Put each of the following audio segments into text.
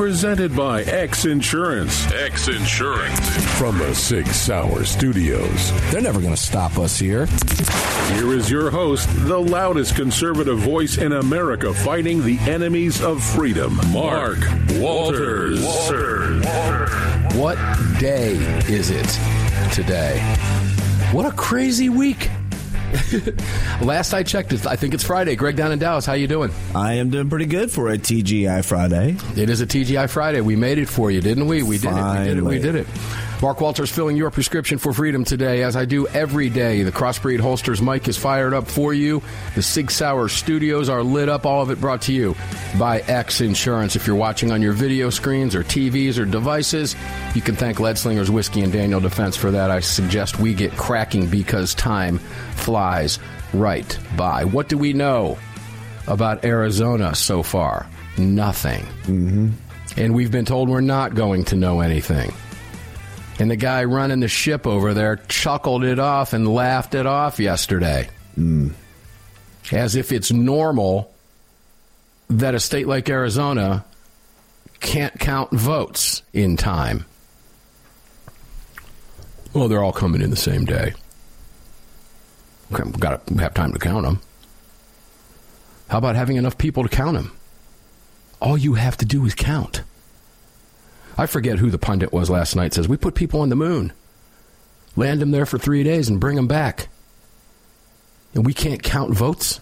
Presented by X Insurance. X Insurance. From the Sig Sauer Studios. They're never going to stop us here. Here is your host, the loudest conservative voice in America fighting the enemies of freedom, Mark Walters. Walters. What day is it today? What a crazy week. Last I checked, I think it's Friday. Greg down in Dallas, how you doing? I am doing pretty good for a TGI Friday. It is a TGI Friday. We made it for you, didn't we? We did it. We did it. We did it. Mark Walters filling your prescription for freedom today, as I do every day. The Crossbreed Holsters mic is fired up for you. The Sig Sauer studios are lit up. All of it brought to you by X Insurance. If you're watching on your video screens or TVs or devices, you can thank Leadslingers Whiskey and Daniel Defense for that. I suggest we get cracking because time flies right by. What do we know about Arizona so far? Nothing. Mm-hmm. And we've been told we're not going to know anything. And the guy running the ship over there chuckled it off and laughed it off yesterday. Mm. As if it's normal that a state like Arizona can't count votes in time. Well, they're all coming in the same day. Okay, we've got to have time to count them. How about having enough people to count them? All you have to do is count. I forget who the pundit was last night. Says we put people on the moon, land them there for three days, and bring them back. And we can't count votes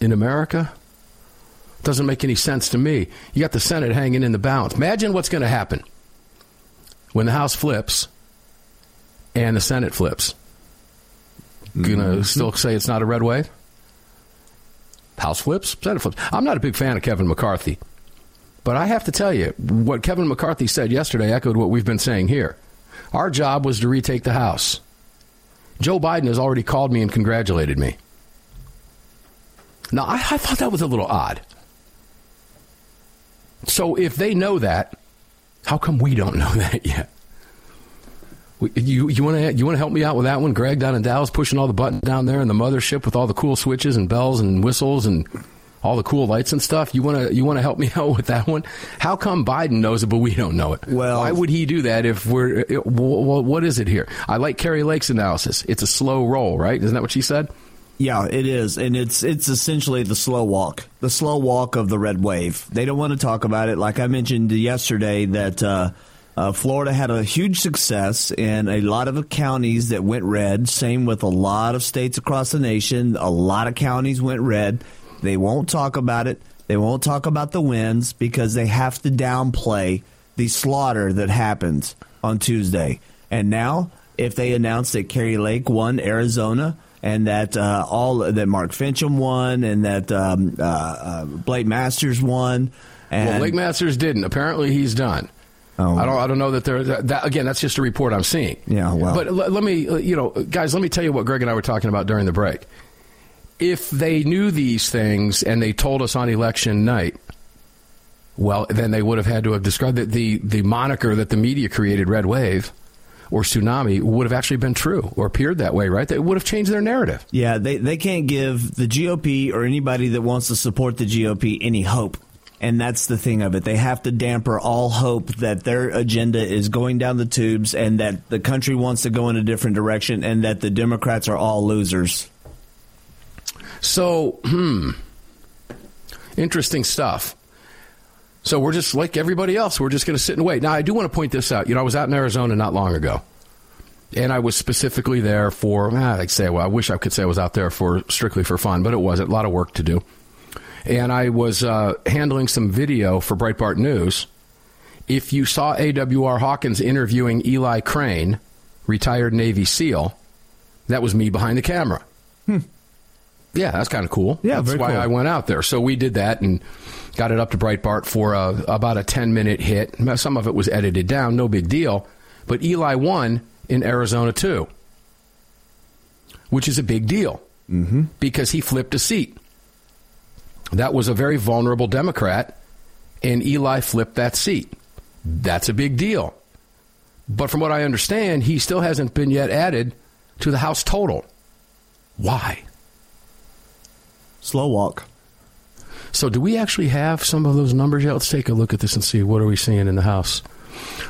in America. Doesn't make any sense to me. You got the Senate hanging in the balance. Imagine what's going to happen when the House flips and the Senate flips. Gonna mm-hmm. still say it's not a red wave? House flips, Senate flips. I'm not a big fan of Kevin McCarthy. But I have to tell you, what Kevin McCarthy said yesterday echoed what we've been saying here. Our job was to retake the House. Joe Biden has already called me and congratulated me. Now, I, I thought that was a little odd. So if they know that, how come we don't know that yet? You you want to you want to help me out with that one, Greg down in Dallas, pushing all the buttons down there in the mothership with all the cool switches and bells and whistles and all the cool lights and stuff. You want to you want to help me out with that one? How come Biden knows it but we don't know it? Well, why would he do that if we're what is it here? I like Kari Lake's analysis. It's a slow roll, right? Isn't that what she said? Yeah, it is, and it's it's essentially the slow walk, the slow walk of the red wave. They don't want to talk about it. Like I mentioned yesterday, that uh, uh, Florida had a huge success in a lot of counties that went red. Same with a lot of states across the nation. A lot of counties went red. They won't talk about it. They won't talk about the wins because they have to downplay the slaughter that happened on Tuesday. And now, if they announce that Kari Lake won Arizona and that uh, all that Mark Finchem won and that um, uh, uh, Blake Masters won, and well, Blake Masters didn't. Apparently, he's done. Oh. I don't. I don't know that there. That, that, again, that's just a report I'm seeing. Yeah. Well. But l- let me, you know, guys, let me tell you what Greg and I were talking about during the break if they knew these things and they told us on election night, well, then they would have had to have described that the, the moniker that the media created, red wave or tsunami, would have actually been true or appeared that way, right? They would have changed their narrative. Yeah, they, they can't give the GOP or anybody that wants to support the GOP any hope. And that's the thing of it. They have to damper all hope that their agenda is going down the tubes and that the country wants to go in a different direction and that the Democrats are all losers. So, hmm, interesting stuff. So we're just like everybody else. We're just going to sit and wait. Now, I do want to point this out. You know, I was out in Arizona not long ago, and I was specifically there for. Ah, I'd say, well, I wish I could say I was out there for strictly for fun, but it wasn't. A lot of work to do, and I was uh, handling some video for Breitbart News. If you saw AWR Hawkins interviewing Eli Crane, retired Navy SEAL, that was me behind the camera. Hmm. Yeah, that's kind of cool. Yeah, that's why cool. I went out there. So we did that and got it up to Breitbart for a, about a 10 minute hit. Some of it was edited down, no big deal. But Eli won in Arizona too. which is a big deal mm-hmm. because he flipped a seat. That was a very vulnerable Democrat, and Eli flipped that seat. That's a big deal. But from what I understand, he still hasn't been yet added to the House total. Why? Slow walk. So, do we actually have some of those numbers yet? Let's take a look at this and see what are we seeing in the House.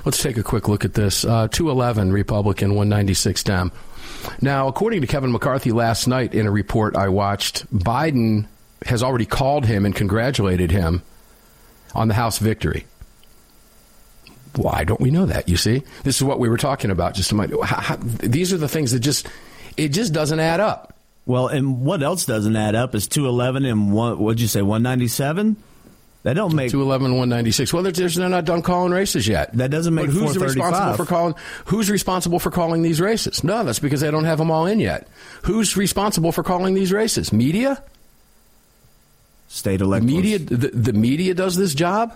Let's take a quick look at this. Uh, 211 Republican, 196 Dem. Now, according to Kevin McCarthy last night in a report I watched, Biden has already called him and congratulated him on the House victory. Why don't we know that? You see, this is what we were talking about just a minute. How, how, these are the things that just it just doesn't add up. Well, and what else doesn't add up is two eleven and one. What'd you say? One ninety seven. That don't make 211 196. Well, they're, they're not done calling races yet. That doesn't make but who's responsible for calling Who's responsible for calling these races? No, that's because they don't have them all in yet. Who's responsible for calling these races? Media? State electors. Media the, the media does this job?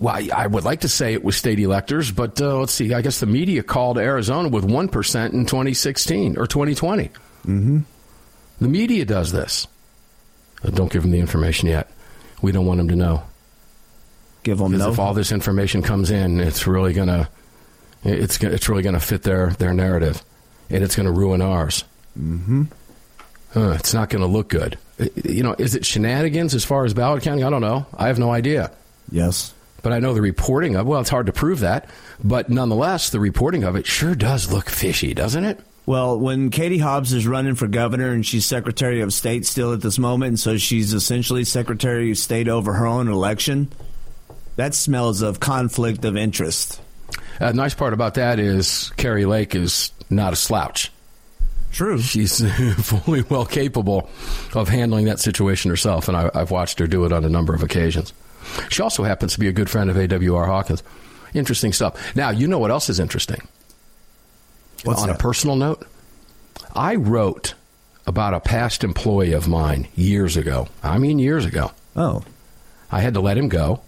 Well, I, I, would like to say it was state electors, but uh, let's see. I guess the media called Arizona with 1% in 2016 or 2020. Mm-hmm. The media does this. Uh, don't give them the information yet. We don't want them to know. Give them because no. if all this information comes in, it's really gonna it's it's really gonna fit their their narrative, and it's gonna ruin ours. Mm-hmm. Uh, it's not going to look good. You know, is it shenanigans as far as ballot counting? I don't know. I have no idea. Yes. But I know the reporting of, well, it's hard to prove that. But nonetheless, the reporting of it sure does look fishy, doesn't it? Well, when Katie Hobbs is running for governor and she's Secretary of State still at this moment, and so she's essentially Secretary of State over her own election, that smells of conflict of interest. The uh, nice part about that is Kari Lake is not a slouch. True. She's fully well capable of handling that situation herself, and I, I've watched her do it on a number of occasions. She also happens to be a good friend of A.W.R. Hawkins. Interesting stuff. Now, you know what else is interesting? What's On that? a personal note, I wrote about a past employee of mine years ago. I mean, years ago. Oh. I had to let him go.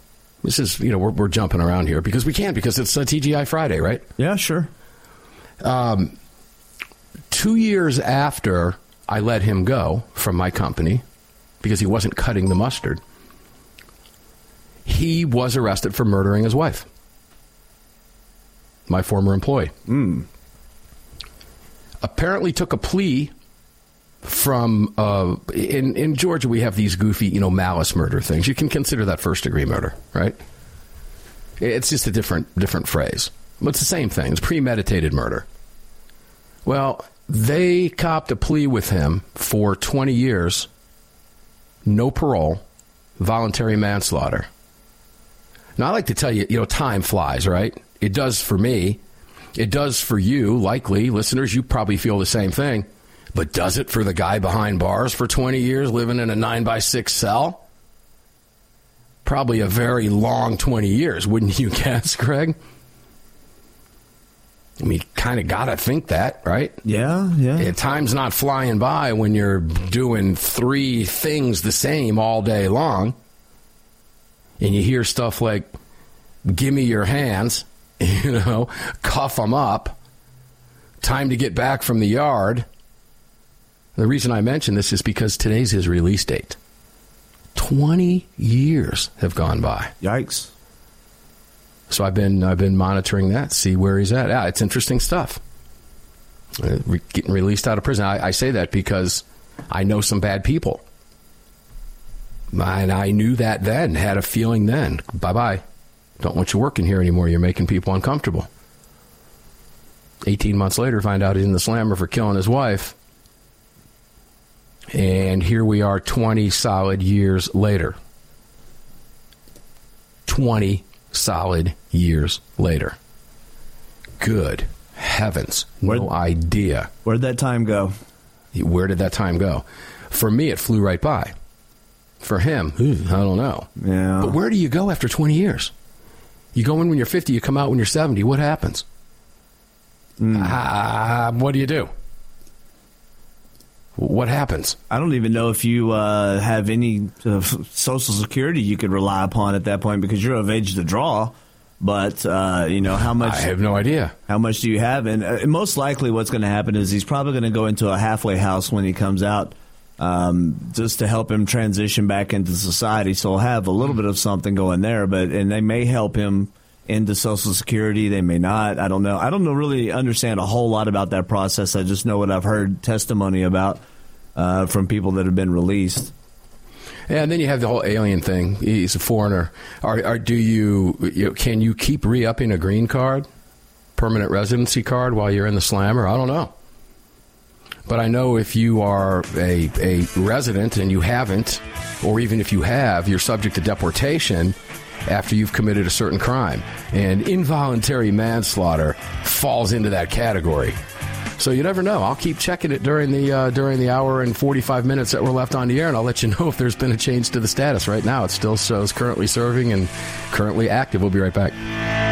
This is, you know, we're, we're jumping around here because we can, because it's a TGI Friday, right? Yeah, sure. Um, two years after I let him go from my company because he wasn't cutting the mustard, he was arrested for murdering his wife, my former employee. Mm. Apparently, took a plea from uh, in in Georgia. We have these goofy, you know, malice murder things. You can consider that first degree murder, right? It's just a different different phrase. But it's the same thing. It's premeditated murder. Well, they copped a plea with him for 20 years, no parole, voluntary manslaughter. Now, I like to tell you, you know, time flies, right? It does for me. It does for you, likely. Listeners, you probably feel the same thing. But does it for the guy behind bars for 20 years living in a 9 by 6 cell? Probably a very long 20 years, wouldn't you guess, Greg? I mean, kind of got to think that, right? Yeah, yeah. time's not flying by when you're doing three things the same all day long. And you hear stuff like, give me your hands, you know, cuff them up, time to get back from the yard. The reason I mention this is because today's his release date. 20 years have gone by. Yikes. So I've been I've been monitoring that, see where he's at. Yeah, it's interesting stuff. Uh, re- getting released out of prison. I, I say that because I know some bad people, and I knew that then. Had a feeling then. Bye bye. Don't want you working here anymore. You're making people uncomfortable. 18 months later, find out he's in the slammer for killing his wife. And here we are 20 solid years later. 20 solid years later. Good heavens. No Where- idea. Where'd that time go? Where did that time go? For me, it flew right by. For him, I don't know. Yeah. But where do you go after 20 years? You go in when you're 50, you come out when you're 70. What happens? Ah, what do you do? What happens? I don't even know if you uh, have any uh, Social Security you could rely upon at that point because you're of age to draw. But uh, you know how much? I have no idea. How much do you have? And uh, most likely, what's going to happen is he's probably going to go into a halfway house when he comes out, um, just to help him transition back into society. So he'll have a little bit of something going there, but and they may help him into Social Security. They may not. I don't know. I don't know, really understand a whole lot about that process. I just know what I've heard testimony about uh, from people that have been released. Yeah, and then you have the whole alien thing. He's a foreigner. Are do you, you know, can you keep re-upping a green card, permanent residency card while you're in the slammer? I don't know. But I know if you are a, a resident and you haven't, or even if you have, you're subject to deportation after you've committed a certain crime. And involuntary manslaughter falls into that category. So you never know. I'll keep checking it during the uh, during the hour and 45 minutes that we're left on the air, and I'll let you know if there's been a change to the status. Right now, it still shows currently serving and currently active. We'll be right back.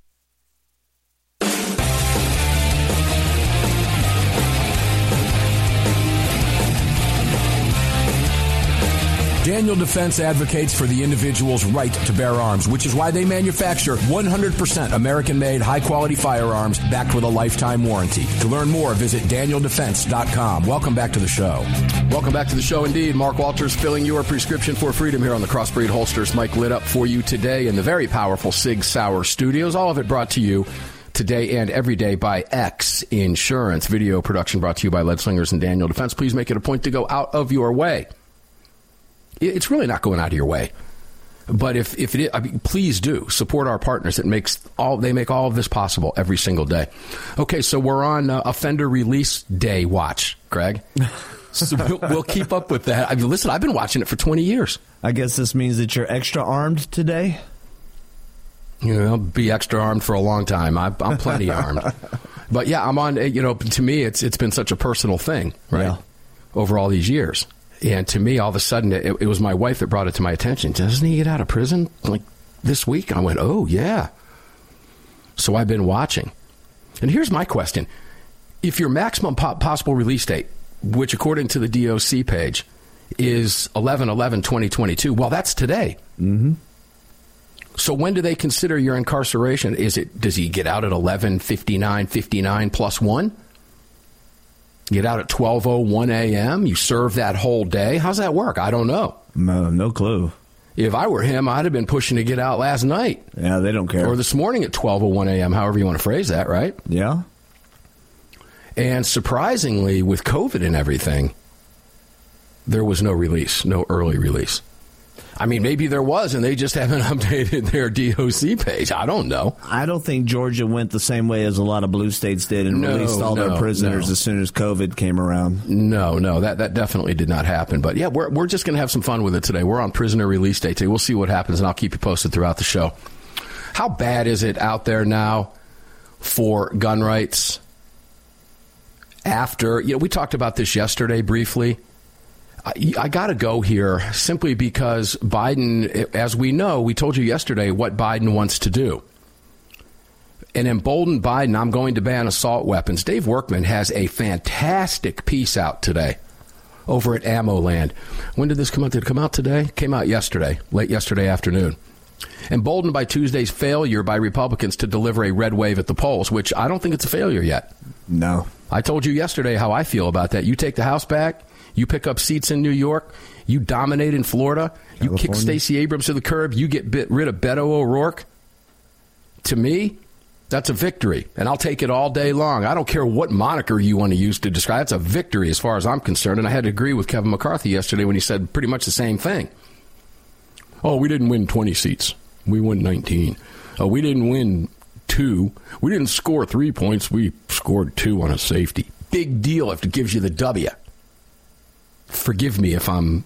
Daniel Defense advocates for the individual's right to bear arms, which is why they manufacture 100% American made, high quality firearms backed with a lifetime warranty. To learn more, visit danieldefense.com. Welcome back to the show. Welcome back to the show indeed. Mark Walters filling your prescription for freedom here on the Crossbreed Holsters. mic lit up for you today in the very powerful Sig Sauer studios. All of it brought to you today and every day by X Insurance. Video production brought to you by Lead Slingers and Daniel Defense. Please make it a point to go out of your way it's really not going out of your way. But if, if it is, I mean, please do support our partners. It makes all they make all of this possible every single day. Okay, so we're on uh, offender release day watch, Greg. so we'll, we'll, keep up with that. I mean, listen, I've been watching it for 20 years. I guess this means that you're extra armed today. You know, I'll be extra armed for a long time. I, I'm plenty armed. But yeah, I'm on. You know, to me, it's it's been such a personal thing, right? Yeah. Over all these years. And to me, all of a sudden, it, it was my wife that brought it to my attention. Doesn't he get out of prison like this week? I went, oh, yeah. So I've been watching. And here's my question If your maximum po- possible release date, which according to the DOC page is 11 11 2022, well, that's today. Mm-hmm. So when do they consider your incarceration? Is it does he get out at 11 59 59 plus 1? Get out at 12:01 a.m. You serve that whole day. How's that work? I don't know. No, no clue. If I were him, I'd have been pushing to get out last night. Yeah, they don't care. Or this morning at 12:01 a.m. However you want to phrase that, right? Yeah. And surprisingly, with COVID and everything, there was no release, no early release. I mean, maybe there was, and they just haven't updated their DOC page. I don't know. I don't think Georgia went the same way as a lot of blue states did and no, released all no, their prisoners no. as soon as COVID came around. No, no, that that definitely did not happen. But yeah, we're we're just going to have some fun with it today. We're on prisoner release day today. We'll see what happens, and I'll keep you posted throughout the show. How bad is it out there now for gun rights? After you know, we talked about this yesterday briefly I, I got to go here simply because Biden, as we know, we told you yesterday what Biden wants to do. And emboldened Biden, I'm going to ban assault weapons. Dave Workman has a fantastic piece out today over at Ammo Land. When did this come out? Did it come out today? Came out yesterday, late yesterday afternoon. Emboldened by Tuesday's failure by Republicans to deliver a red wave at the polls, which I don't think it's a failure yet. No. I told you yesterday how I feel about that. You take the House back, you pick up seats in New York. You dominate in Florida. California. You kick Stacey Abrams to the curb. You get bit, rid of Beto O'Rourke. To me, that's a victory, and I'll take it all day long. I don't care what moniker you want to use to describe. That's a victory as far as I'm concerned. And I had to agree with Kevin McCarthy yesterday when he said pretty much the same thing. Oh, we didn't win 20 seats. We won 19. Oh, we didn't win two. We didn't score three points. We scored two on a safety. Big deal if it gives you the W forgive me if I'm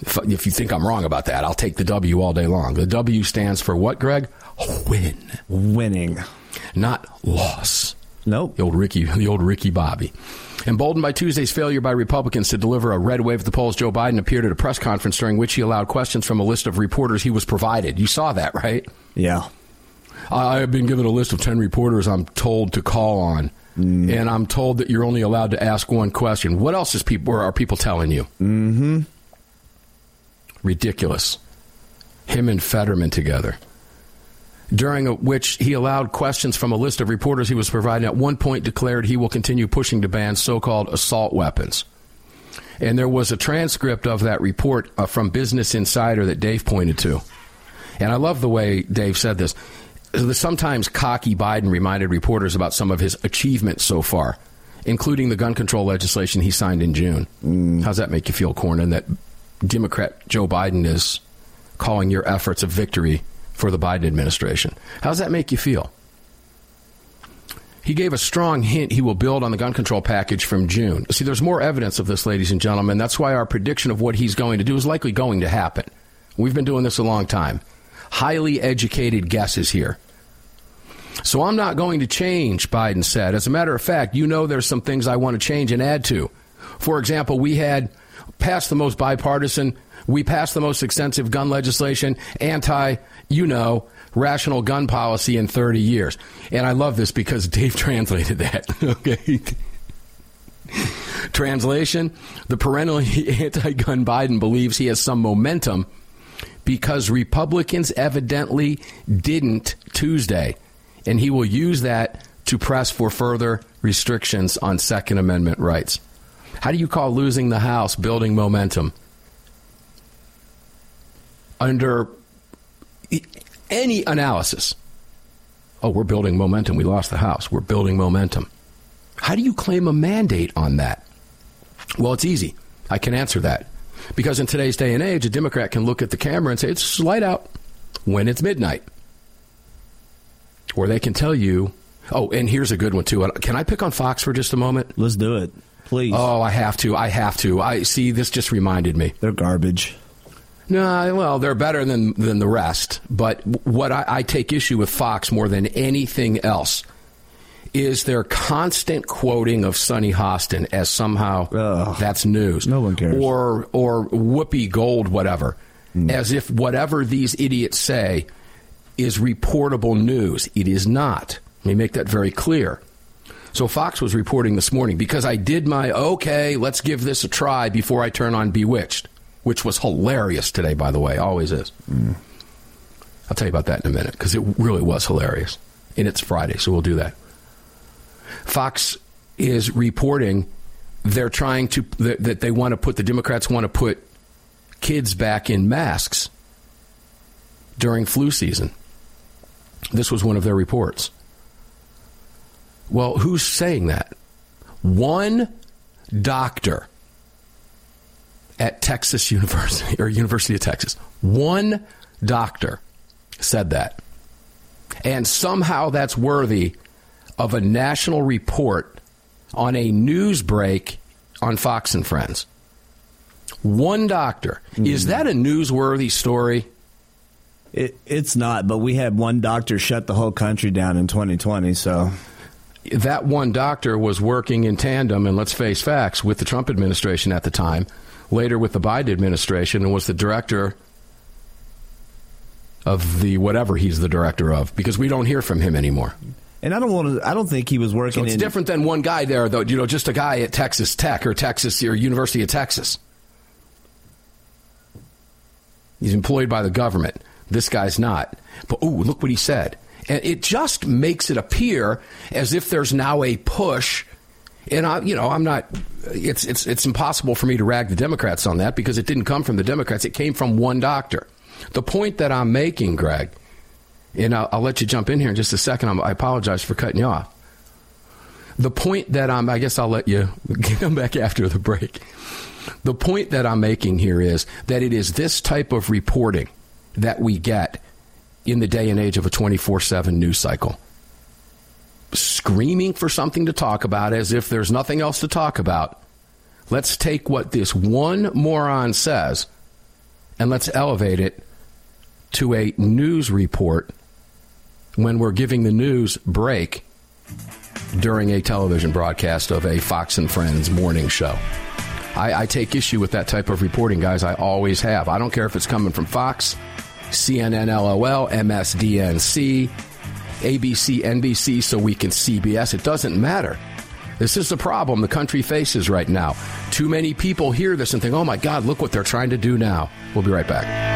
if, if, you think I'm wrong about that. I'll take the W all day long. The W stands for what, Greg? Win. Winning. Not loss. Nope. The old Ricky, the old Ricky Bobby. Emboldened by Tuesday's failure by Republicans to deliver a red wave at the polls, Joe Biden appeared at a press conference during which he allowed questions from a list of reporters he was provided. You saw that, right? Yeah. I have been given a list of 10 reporters I'm told to call on Mm. And I'm told that you're only allowed to ask one question. What else is people are people telling you? Mm-hmm. Ridiculous. Him and Fetterman together. During which he allowed questions from a list of reporters he was providing. At one point, declared he will continue pushing to ban so-called assault weapons. And there was a transcript of that report uh, from Business Insider that Dave pointed to. And I love the way Dave said this the sometimes cocky Biden reminded reporters about some of his achievements so far, including the gun control legislation he signed in June. Mm. How's that make you feel, Cornyn, that Democrat Joe Biden is calling your efforts a victory for the Biden administration. How does that make you feel? He gave a strong hint he will build on the gun control package from June. See, there's more evidence of this, ladies and gentlemen. That's why our prediction of what he's going to do is likely going to happen. We've been doing this a long time. Highly educated guesses here. So I'm not going to change, Biden said. As a matter of fact, you know there's some things I want to change and add to. For example, we had passed the most bipartisan, we passed the most extensive gun legislation, anti, you know, rational gun policy in 30 years. And I love this because Dave translated that. okay. Translation The perennially anti gun Biden believes he has some momentum because Republicans evidently didn't Tuesday. And he will use that to press for further restrictions on Second Amendment rights. How do you call losing the House building momentum? Under any analysis. Oh, we're building momentum. We lost the House. We're building momentum. How do you claim a mandate on that? Well, it's easy. I can answer that. Because in today's day and age, a Democrat can look at the camera and say, it's light out when it's midnight. Or they can tell you, oh, and here's a good one, too. Can I pick on Fox for just a moment? Let's do it. Please. Oh, I have to. I have to. I see. This just reminded me. They're garbage. No, well, they're better than than the rest. But what I, I take issue with Fox more than anything else is their constant quoting of Sunny Hostin as somehow Ugh. that's news. No one cares. Or or Whoopi Gold, whatever, mm. as if whatever these idiots say is reportable news. It is not. Let me make that very clear. So Fox was reporting this morning because I did my okay, let's give this a try before I turn on Bewitched which was hilarious today, by the way, always is. Mm. I'll tell you about that in a minute because it really was hilarious. And it's Friday, so we'll do that. Fox is reporting they're trying to, that they want to put, the Democrats want to put kids back in masks during flu season. This was one of their reports. Well, who's saying that? One doctor at Texas University or University of Texas. One doctor said that. And somehow that's worthy of a national report on a news break on Fox and Friends. One doctor. Mm. Is that a newsworthy story? It, it's not, but we had one doctor shut the whole country down in 2020, so. That one doctor was working in tandem, and let's face facts, with the Trump administration at the time later with the Biden administration and was the director of the whatever he's the director of because we don't hear from him anymore. And I don't want to. I don't think he was working. So it's in, different than one guy there, though. You know, just a guy at Texas Tech or Texas or University of Texas. He's employed by the government. This guy's not. But ooh, look what he said. And it just makes it appear as if there's now a push and I, you know, I'm not. It's it's it's impossible for me to rag the Democrats on that because it didn't come from the Democrats. It came from one doctor. The point that I'm making, Greg, and I'll, I'll let you jump in here in just a second. I'm, I apologize for cutting you off. The point that I'm, I guess I'll let you come back after the break. The point that I'm making here is that it is this type of reporting that we get in the day and age of a 24 7 news cycle screaming for something to talk about as if there's nothing else to talk about. Let's take what this one moron says and let's elevate it to a news report when we're giving the news break during a television broadcast of a Fox and Friends morning show. I, I, take issue with that type of reporting, guys. I always have. I don't care if it's coming from Fox, CNN, LOL, MSDNC, ABC, NBC, so we can CBS. It doesn't matter. This is the problem the country faces right now. Too many people hear this and think, oh my God, look what they're trying to do now. We'll be right back.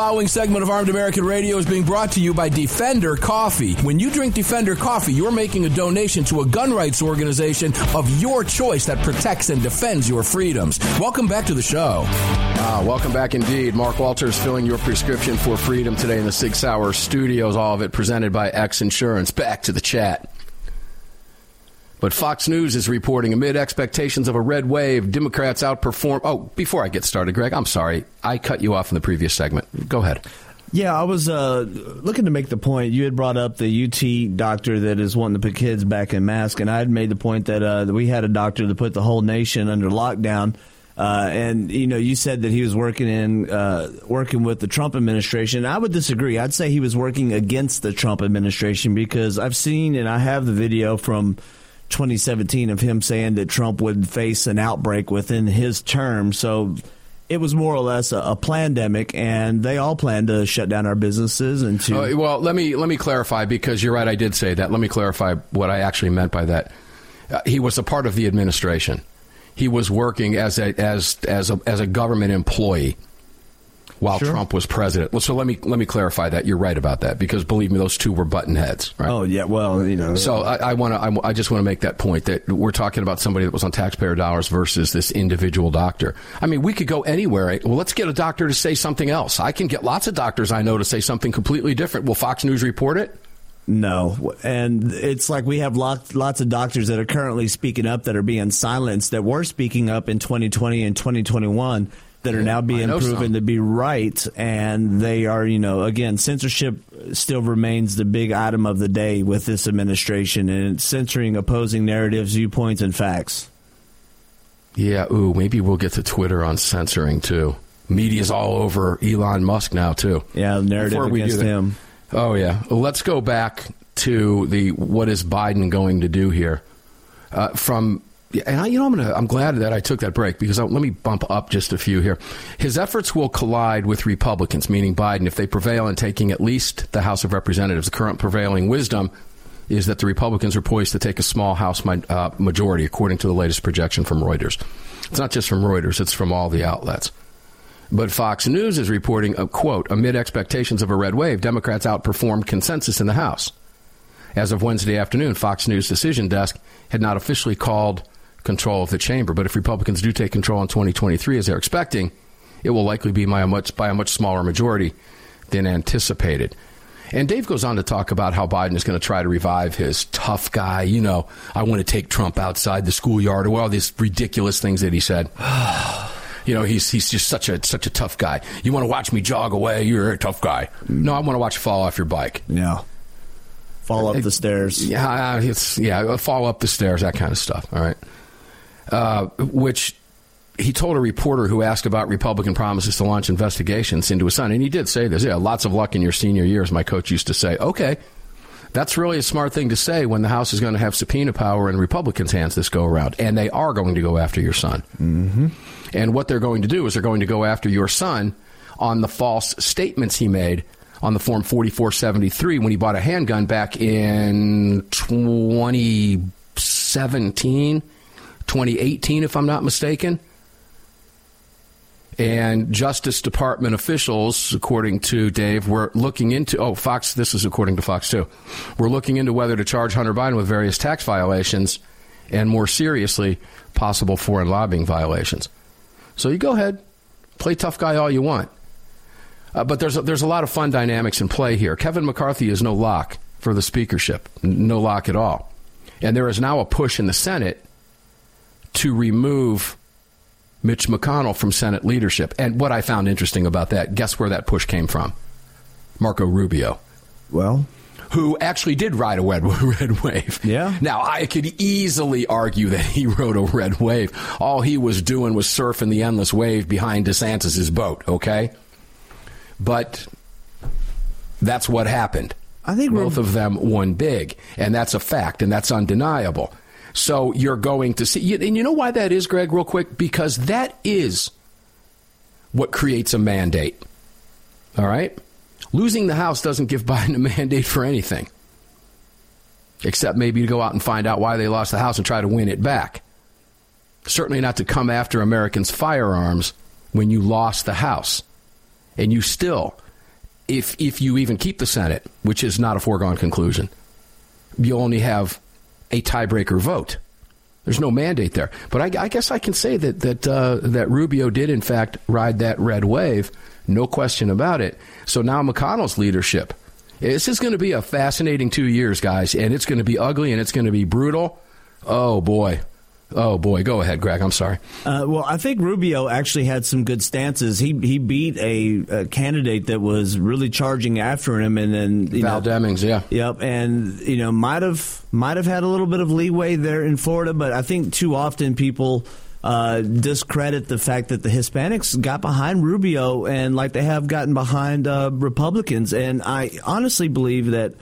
following segment of Armed American Radio is being brought to you by Defender Coffee. When you drink Defender Coffee, you're making a donation to a gun rights organization of your choice that protects and defends your freedoms. Welcome back to the show. Ah, welcome back indeed. Mark Walters filling your prescription for freedom today in the Sig Sauer studios. All of it presented by X Insurance. Back to the chat. But Fox News is reporting amid expectations of a red wave, Democrats outperform. Oh, before I get started, Greg, I'm sorry. I cut you off in the previous segment. Go ahead. Yeah, I was uh, looking to make the point. You had brought up the UT doctor that is wanting to put kids back in masks, and I had made the point that, uh, that we had a doctor that put the whole nation under lockdown Uh, and you know, you said that he was working in uh, working with the Trump administration. I would disagree. I'd say he was working against the Trump administration because I've seen and I have the video from 2017 of him saying that Trump would face an outbreak within his term. So it was more or less a, a pandemic, and they all planned to shut down our businesses and to. Uh, well, let me let me clarify because you're right. I did say that. Let me clarify what I actually meant by that. Uh, he was a part of the administration. He was working as a as as a, as a government employee while Sure. Trump was president. Well, so let me let me clarify that. You're right about that because believe me, those two were button heads. Right? Oh yeah, well you know. So I, I want to. I, I just want to make that point that we're talking about somebody that was on taxpayer dollars versus this individual doctor. I mean, we could go anywhere. Well, let's get a doctor to say something else. I can get lots of doctors I know to say something completely different. Will Fox News report it? No, and it's like we have lots, lots of doctors that are currently speaking up that are being silenced that were speaking up in 2020 and 2021 that are now being proven to be right, and they are, you know, again, censorship still remains the big item of the day with this administration, and it's censoring opposing narratives, viewpoints, and facts. Yeah. Ooh, maybe we'll get to Twitter on censoring too. Media's all over Elon Musk now too. Yeah, narrative Before we against him. Oh yeah. Let's go back to the what is Biden going to do here? Uh, from and I, you know I'm gonna I'm glad that I took that break because I, let me bump up just a few here. His efforts will collide with Republicans, meaning Biden, if they prevail in taking at least the House of Representatives. The current prevailing wisdom is that the Republicans are poised to take a small House uh, majority, according to the latest projection from Reuters. It's not just from Reuters; it's from all the outlets. But Fox News is reporting, a quote, amid expectations of a red wave, Democrats outperformed consensus in the House. As of Wednesday afternoon, Fox News decision desk had not officially called control of the chamber. But if Republicans do take control in 2023, as they're expecting, it will likely be by a much, by a much smaller majority than anticipated. And Dave goes on to talk about how Biden is going to try to revive his tough guy. You know, I want to take Trump outside the schoolyard, or all these ridiculous things that he said. You know, he's he's just such a such a tough guy. You want to watch me jog away? You're a tough guy. No, I want to watch you fall off your bike. Yeah. Fall up the stairs. Yeah, it's yeah, fall up the stairs, that kind of stuff. All right. Uh, which he told a reporter who asked about Republican promises to launch investigations into his son, and he did say this. Yeah, lots of luck in your senior years, my coach used to say. Okay, that's really a smart thing to say when the House is going to have subpoena power in Republicans' hands this go around, and they are going to go after your son. Mm-hmm. And what they're going to do is they're going to go after your son on the false statements he made on the form 4473 when he bought a handgun back in 2017, 2018, if I'm not mistaken. And Justice Department officials, according to Dave, were looking into. Oh, Fox. This is according to Fox too. We're looking into whether to charge Hunter Biden with various tax violations, and more seriously, possible foreign lobbying violations. So you go ahead, play tough guy all you want. Uh, but there's a, there's a lot of fun dynamics in play here. Kevin McCarthy is no lock for the speakership, no lock at all, and there is now a push in the Senate to remove Mitch McConnell from Senate leadership. And what I found interesting about that, guess where that push came from? Marco Rubio, Well, who actually did ride a red, red wave. Yeah. Now, I could easily argue that he rode a red wave. All he was doing was surfing the endless wave behind DeSantis' boat, okay? But that's what happened. I think both of them won big, and that's a fact, and that's undeniable. So you're going to see, and you know why that is, Greg, real quick? Because that is what creates a mandate. All right? Losing the House doesn't give Biden a mandate for anything, except maybe to go out and find out why they lost the House and try to win it back. Certainly not to come after Americans' firearms when you lost the House. And you still, if, if you even keep the Senate, which is not a foregone conclusion, you only have a tiebreaker vote. There's no mandate there. But I, I guess I can say that that uh, that Rubio did in fact ride that red wave, no question about it. So now McConnell's leadership. This is going to be a fascinating two years, guys, and it's going to be ugly and it's going to be brutal. Oh boy, oh boy. Go ahead, Greg. I'm sorry. Uh, well, I think Rubio actually had some good stances. He he beat a, a candidate that was really charging after him, and then you Val know, Demings, yeah. Yep, and you know might have might have had a little bit of leeway there in Florida, but I think too often people uh, discredit the fact that the Hispanics got behind Rubio and like they have gotten behind uh, Republicans. And I honestly believe that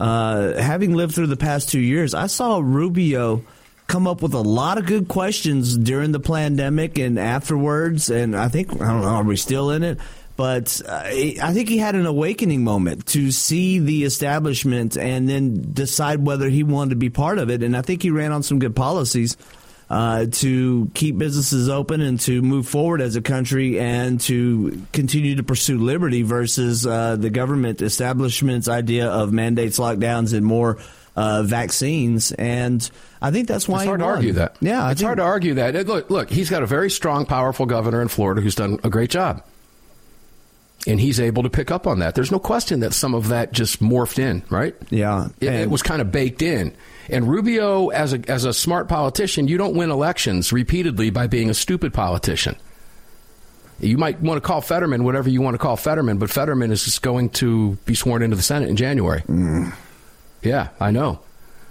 uh, having lived through the past two years, I saw Rubio come up with a lot of good questions during the pandemic and afterwards. And I think, I don't know, are we still in it? But uh, I think he had an awakening moment to see the establishment and then decide whether he wanted to be part of it. And I think he ran on some good policies uh, to keep businesses open and to move forward as a country and to continue to pursue liberty versus uh, the government establishment's idea of mandates, lockdowns, and more uh, vaccines. And I think that's why it's hard to argue that. Yeah, it's hard to argue that. Look, look, he's got a very strong, powerful governor in Florida who's done a great job. And he's able to pick up on that. There's no question that some of that just morphed in, right? Yeah. It, it was kind of baked in. And Rubio, as a, as a smart politician, you don't win elections repeatedly by being a stupid politician. You might want to call Fetterman whatever you want to call Fetterman, but Fetterman is going to be sworn into the Senate in January. Mm. Yeah, I know,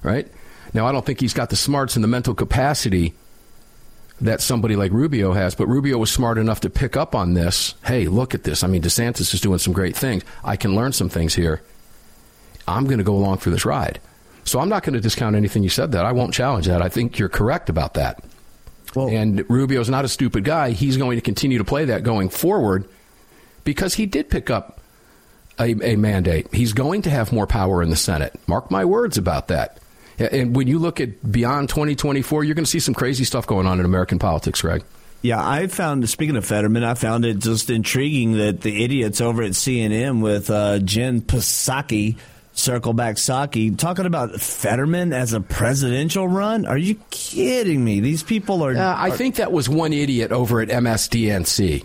right? Now, I don't think he's got the smarts and the mental capacity that somebody like Rubio has, but Rubio was smart enough to pick up on this. Hey, look at this. I mean, DeSantis is doing some great things. I can learn some things here. I'm going to go along for this ride. So I'm not going to discount anything you said that. I won't challenge that. I think you're correct about that. Well, and Rubio's not a stupid guy. He's going to continue to play that going forward because he did pick up a, a mandate. He's going to have more power in the Senate. Mark my words about that. And when you look at beyond 2024, you're going to see some crazy stuff going on in American politics, Greg. Yeah, I found, speaking of Fetterman, I found it just intriguing that the idiots over at CNN with uh, Jen Psaki Circle back Psaki talking about Fetterman as a presidential run. Are you kidding me? These people are. Uh, I are, think that was one idiot over at MSDNC.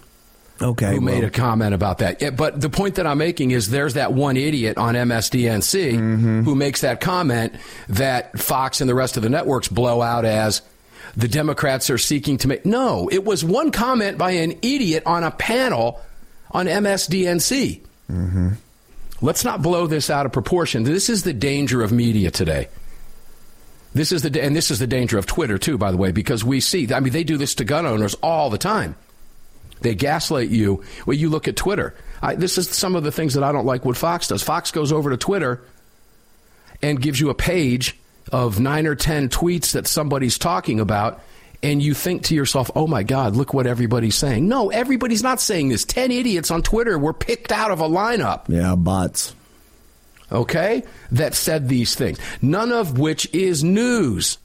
Okay, who well, made a comment about that? Yeah, but the point that I'm making is there's that one idiot on MSDNC mm-hmm. who makes that comment that Fox and the rest of the networks blow out as the Democrats are seeking to make. No, it was one comment by an idiot on a panel on MSDNC. Mm-hmm. Let's not blow this out of proportion. This is the danger of media today. This is the and this is the danger of Twitter too, by the way, because we see. I mean, they do this to gun owners all the time. They gaslight you. Well, you look at Twitter. I, this is some of the things that I don't like. What Fox does. Fox goes over to Twitter and gives you a page of nine or ten tweets that somebody's talking about, and you think to yourself, "Oh my God, look what everybody's saying." No, everybody's not saying this. Ten idiots on Twitter were picked out of a lineup. Yeah, bots. Okay, that said these things, none of which is news.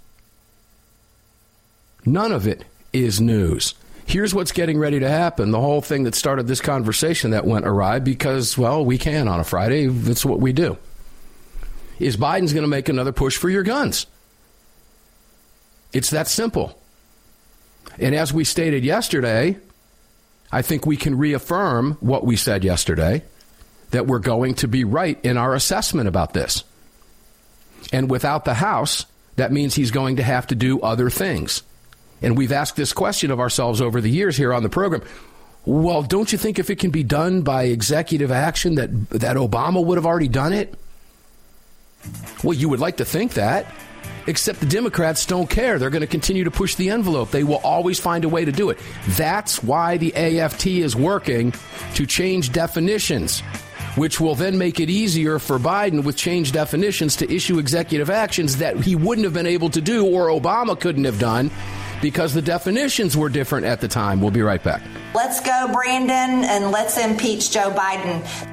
None of it is news. Here's what's getting ready to happen. The whole thing that started this conversation that went awry because, well, we can on a Friday. That's what we do. Is Biden's going to make another push for your guns? It's that simple. And as we stated yesterday, I think we can reaffirm what we said yesterday that we're going to be right in our assessment about this. And without the House, that means he's going to have to do other things. And we've asked this question of ourselves over the years here on the program. Well, don't you think if it can be done by executive action that that Obama would have already done it? Well, you would like to think that. Except the Democrats don't care. They're going to continue to push the envelope. They will always find a way to do it. That's why the AFT is working to change definitions, which will then make it easier for Biden with changed definitions to issue executive actions that he wouldn't have been able to do or Obama couldn't have done because the definitions were different at the time. We'll be right back. Let's go, Brandon, and let's impeach Joe Biden.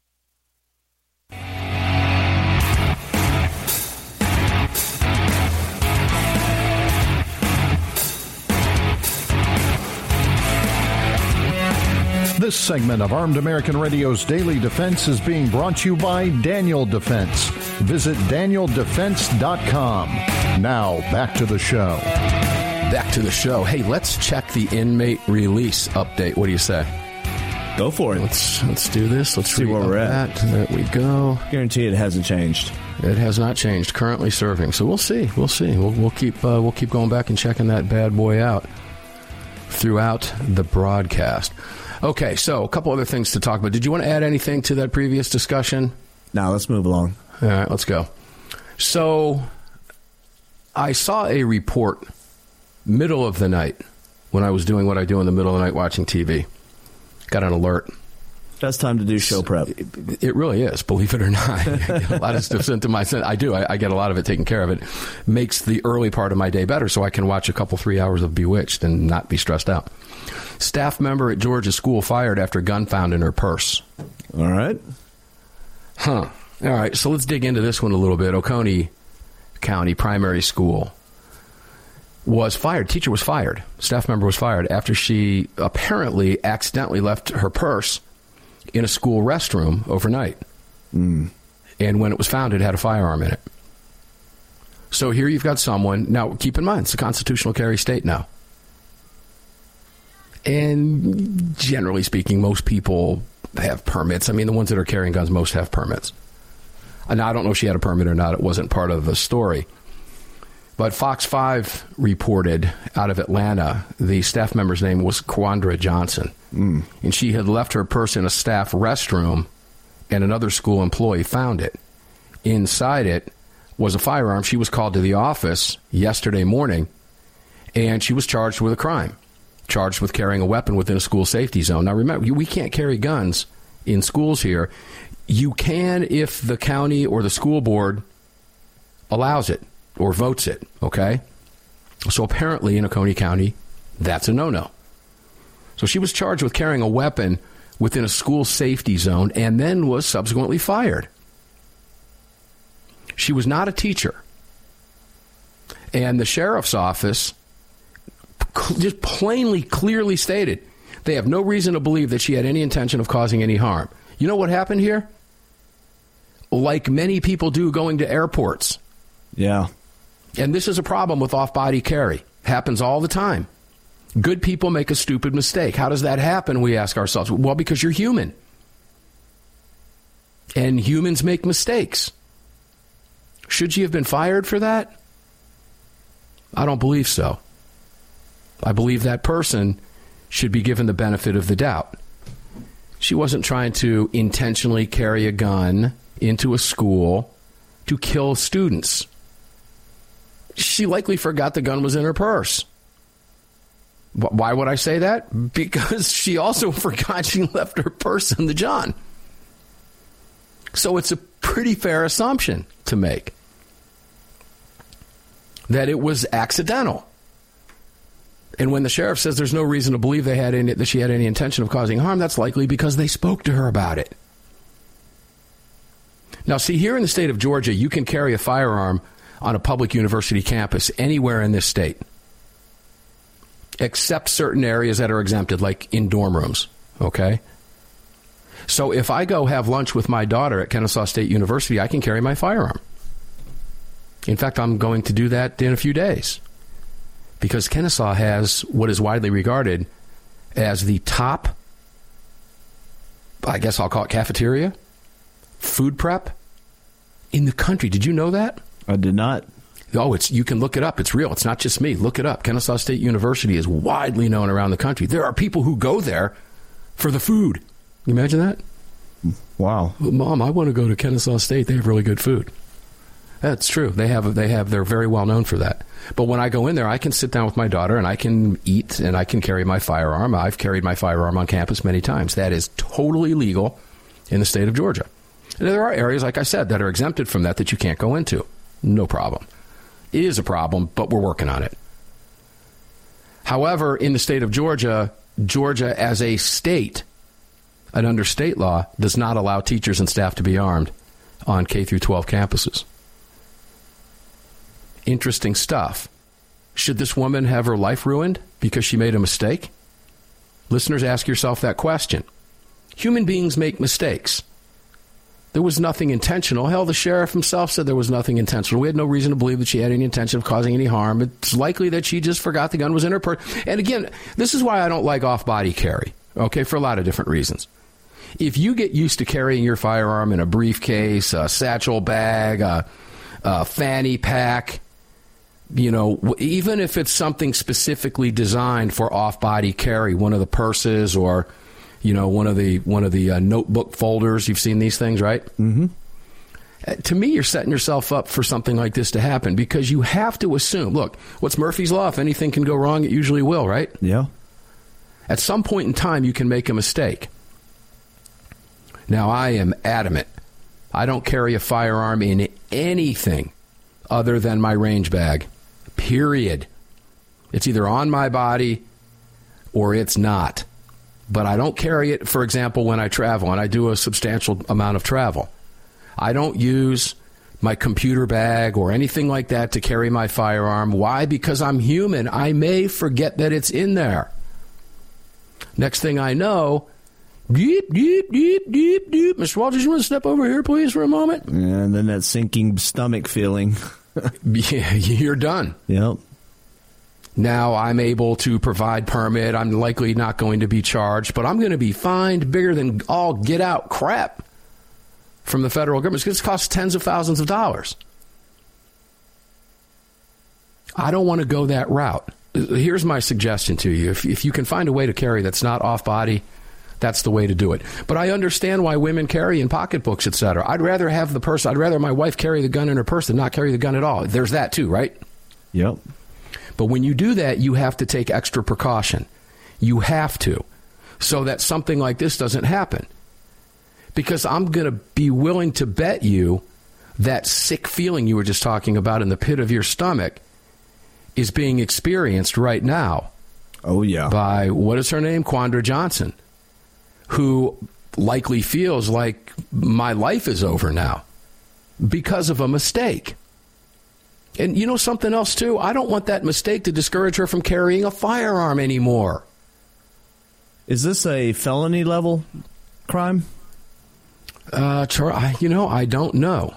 This segment of Armed American Radio's Daily Defense is being brought to you by Daniel Defense. Visit danieldefense.com. Now, back to the show. Back to the show. Hey, let's check the inmate release update. What do you say? Go for it. Let's let's do this. Let's see where we're at. There we go. Guarantee it hasn't changed. It has not changed. Currently serving. So we'll see. We'll see. We'll, we'll keep uh, we'll keep going back and checking that bad boy out throughout the broadcast. Okay, so a couple other things to talk about. Did you want to add anything to that previous discussion? Now let's move along. All right, let's go. So I saw a report middle of the night when I was doing what I do in the middle of the night watching TV. Got an alert. Best time to do show prep. It, it really is, believe it or not. a lot of stuff sent to my. I do. I, I, get a lot of it taken care of. It makes the early part of my day better, so I can watch a couple three hours of Bewitched and not be stressed out. Staff member at Georgia school fired after gun found in her purse. All right. Huh. All right. So let's dig into this one a little bit. Oconee County Primary School was fired. Teacher was fired. Staff member was fired after she apparently accidentally left her purse in a school restroom overnight. Mm. And when it was found, it had a firearm in it. So here you've got someone. Now, keep in mind, it's a constitutional carry state now. And generally speaking, most people have permits. I mean, the ones that are carrying guns, most have permits. And I don't know if she had a permit or not. It wasn't part of the story. But Fox 5 reported out of Atlanta, the staff member's name was Quandra Johnson. Mm. And she had left her purse in a staff restroom, and another school employee found it. Inside it was a firearm. She was called to the office yesterday morning, and she was charged with a crime, charged with carrying a weapon within a school safety zone. Now, remember, we can't carry guns in schools here. You can if the county or the school board allows it or votes it, okay? So apparently in Oconee County, that's a no no. So she was charged with carrying a weapon within a school safety zone and then was subsequently fired. She was not a teacher. And the sheriff's office just plainly, clearly stated they have no reason to believe that she had any intention of causing any harm. You know what happened here? Like many people do going to airports. Yeah. And this is a problem with off body carry. Happens all the time. Good people make a stupid mistake. How does that happen? We ask ourselves. Well, because you're human. And humans make mistakes. Should she have been fired for that? I don't believe so. I believe that person should be given the benefit of the doubt. She wasn't trying to intentionally carry a gun into a school to kill students. She likely forgot the gun was in her purse. Why would I say that? Because she also forgot she left her purse in the John. So it's a pretty fair assumption to make that it was accidental. And when the sheriff says there's no reason to believe they had any, that she had any intention of causing harm, that's likely because they spoke to her about it. Now, see, here in the state of Georgia, you can carry a firearm on a public university campus anywhere in this state, except certain areas that are exempted, like in dorm rooms. Okay? So if I go have lunch with my daughter at Kennesaw State University, I can carry my firearm. In fact, I'm going to do that in a few days because Kennesaw has what is widely regarded as the top, I guess I'll call it cafeteria, food prep in the country. Did you know that? I did not. Oh, it's you can look it up. It's real. It's not just me. Look it up. Kennesaw State University is widely known around the country. There are people who go there for the food. You imagine that? Wow. Mom, I want to go to Kennesaw State. They have really good food. That's true. They have they have they're very well known for that. But when I go in there, I can sit down with my daughter and I can eat and I can carry my firearm. I've carried my firearm on campus many times. That is totally legal in the state of Georgia. And there are areas, like I said, that are exempted from that that you can't go into. No problem. It is a problem, but we're working on it. However, in the state of Georgia, Georgia as a state, and under state law, does not allow teachers and staff to be armed on K through 12 campuses interesting stuff. Should this woman have her life ruined because she made a mistake? Listeners, ask yourself that question. Human beings make mistakes. There was nothing intentional. Hell, the sheriff himself said there was nothing intentional. We had no reason to believe that she had any intention of causing any harm. It's likely that she just forgot the gun was in her purse. And again, this is why I don't like off body carry, okay, for a lot of different reasons. If you get used to carrying your firearm in a briefcase, a satchel bag, a, a fanny pack, you know, even if it's something specifically designed for off-body carry, one of the purses or, you know, one of the one of the uh, notebook folders. You've seen these things, right? Mm-hmm. Uh, to me, you're setting yourself up for something like this to happen because you have to assume. Look, what's Murphy's law? If anything can go wrong, it usually will, right? Yeah. At some point in time, you can make a mistake. Now, I am adamant. I don't carry a firearm in anything other than my range bag period. It's either on my body or it's not. But I don't carry it, for example, when I travel, and I do a substantial amount of travel. I don't use my computer bag or anything like that to carry my firearm. Why? Because I'm human. I may forget that it's in there. Next thing I know, Deep, deep, deep, deep, deep. Mr. Walters, you want to step over here, please, for a moment? And then that sinking stomach feeling. you're done. Yep. Now I'm able to provide permit. I'm likely not going to be charged, but I'm going to be fined bigger than all get out crap from the federal government. It's going to cost tens of thousands of dollars. I don't want to go that route. Here's my suggestion to you. If, if you can find a way to carry that's not off body, that's the way to do it. But I understand why women carry in pocketbooks, etc. I'd rather have the person, I'd rather my wife carry the gun in her purse than not carry the gun at all. There's that too, right? Yep. But when you do that, you have to take extra precaution. You have to, so that something like this doesn't happen. Because I'm going to be willing to bet you that sick feeling you were just talking about in the pit of your stomach is being experienced right now. Oh, yeah. By what is her name? Quandra Johnson, who likely feels like my life is over now because of a mistake. And you know something else, too? I don't want that mistake to discourage her from carrying a firearm anymore. Is this a felony level crime? Uh, you know, I don't know.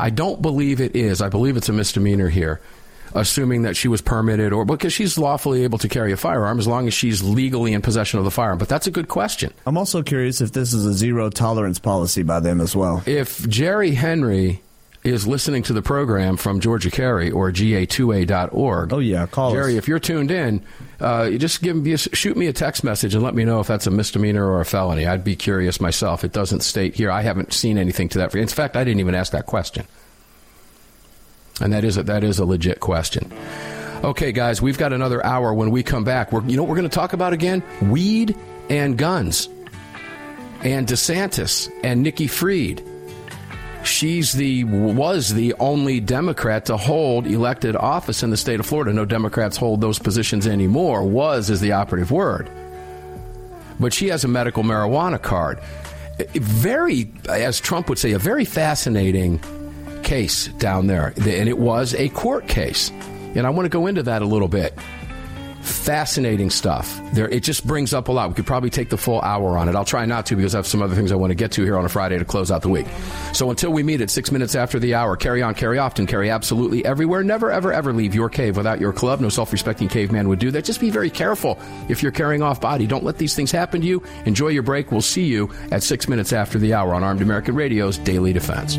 I don't believe it is. I believe it's a misdemeanor here, assuming that she was permitted or because she's lawfully able to carry a firearm as long as she's legally in possession of the firearm. But that's a good question. I'm also curious if this is a zero tolerance policy by them as well. If Jerry Henry is listening to the program from Georgia Carry or ga2a.org. Oh yeah, call Jerry. us. If you're tuned in, uh, you just give me a, shoot me a text message and let me know if that's a misdemeanor or a felony. I'd be curious myself. It doesn't state here. I haven't seen anything to that. In fact, I didn't even ask that question. And that is a, that is a legit question. Okay, guys, we've got another hour. When we come back, we're, you know what we're going to talk about again? Weed and guns, and DeSantis and Nikki Fried she's the was the only Democrat to hold elected office in the state of Florida. No Democrats hold those positions anymore. Was is the operative word. But she has a medical marijuana card. Very, as Trump would say, a very fascinating case down there. And it was a court case. And I want to go into that a little bit fascinating stuff. There, it just brings up a lot. We could probably take the full hour on it. I'll try not to because I have some other things I want to get to here on a Friday to close out the week. So until we meet at six minutes after the hour, carry on, carry often, carry absolutely everywhere. Never, ever, ever leave your cave without your club. No self-respecting caveman would do that. Just be very careful if you're carrying off body. Don't let these things happen to you. Enjoy your break. We'll see you at six minutes after the hour on Armed American Radio's Daily Defense.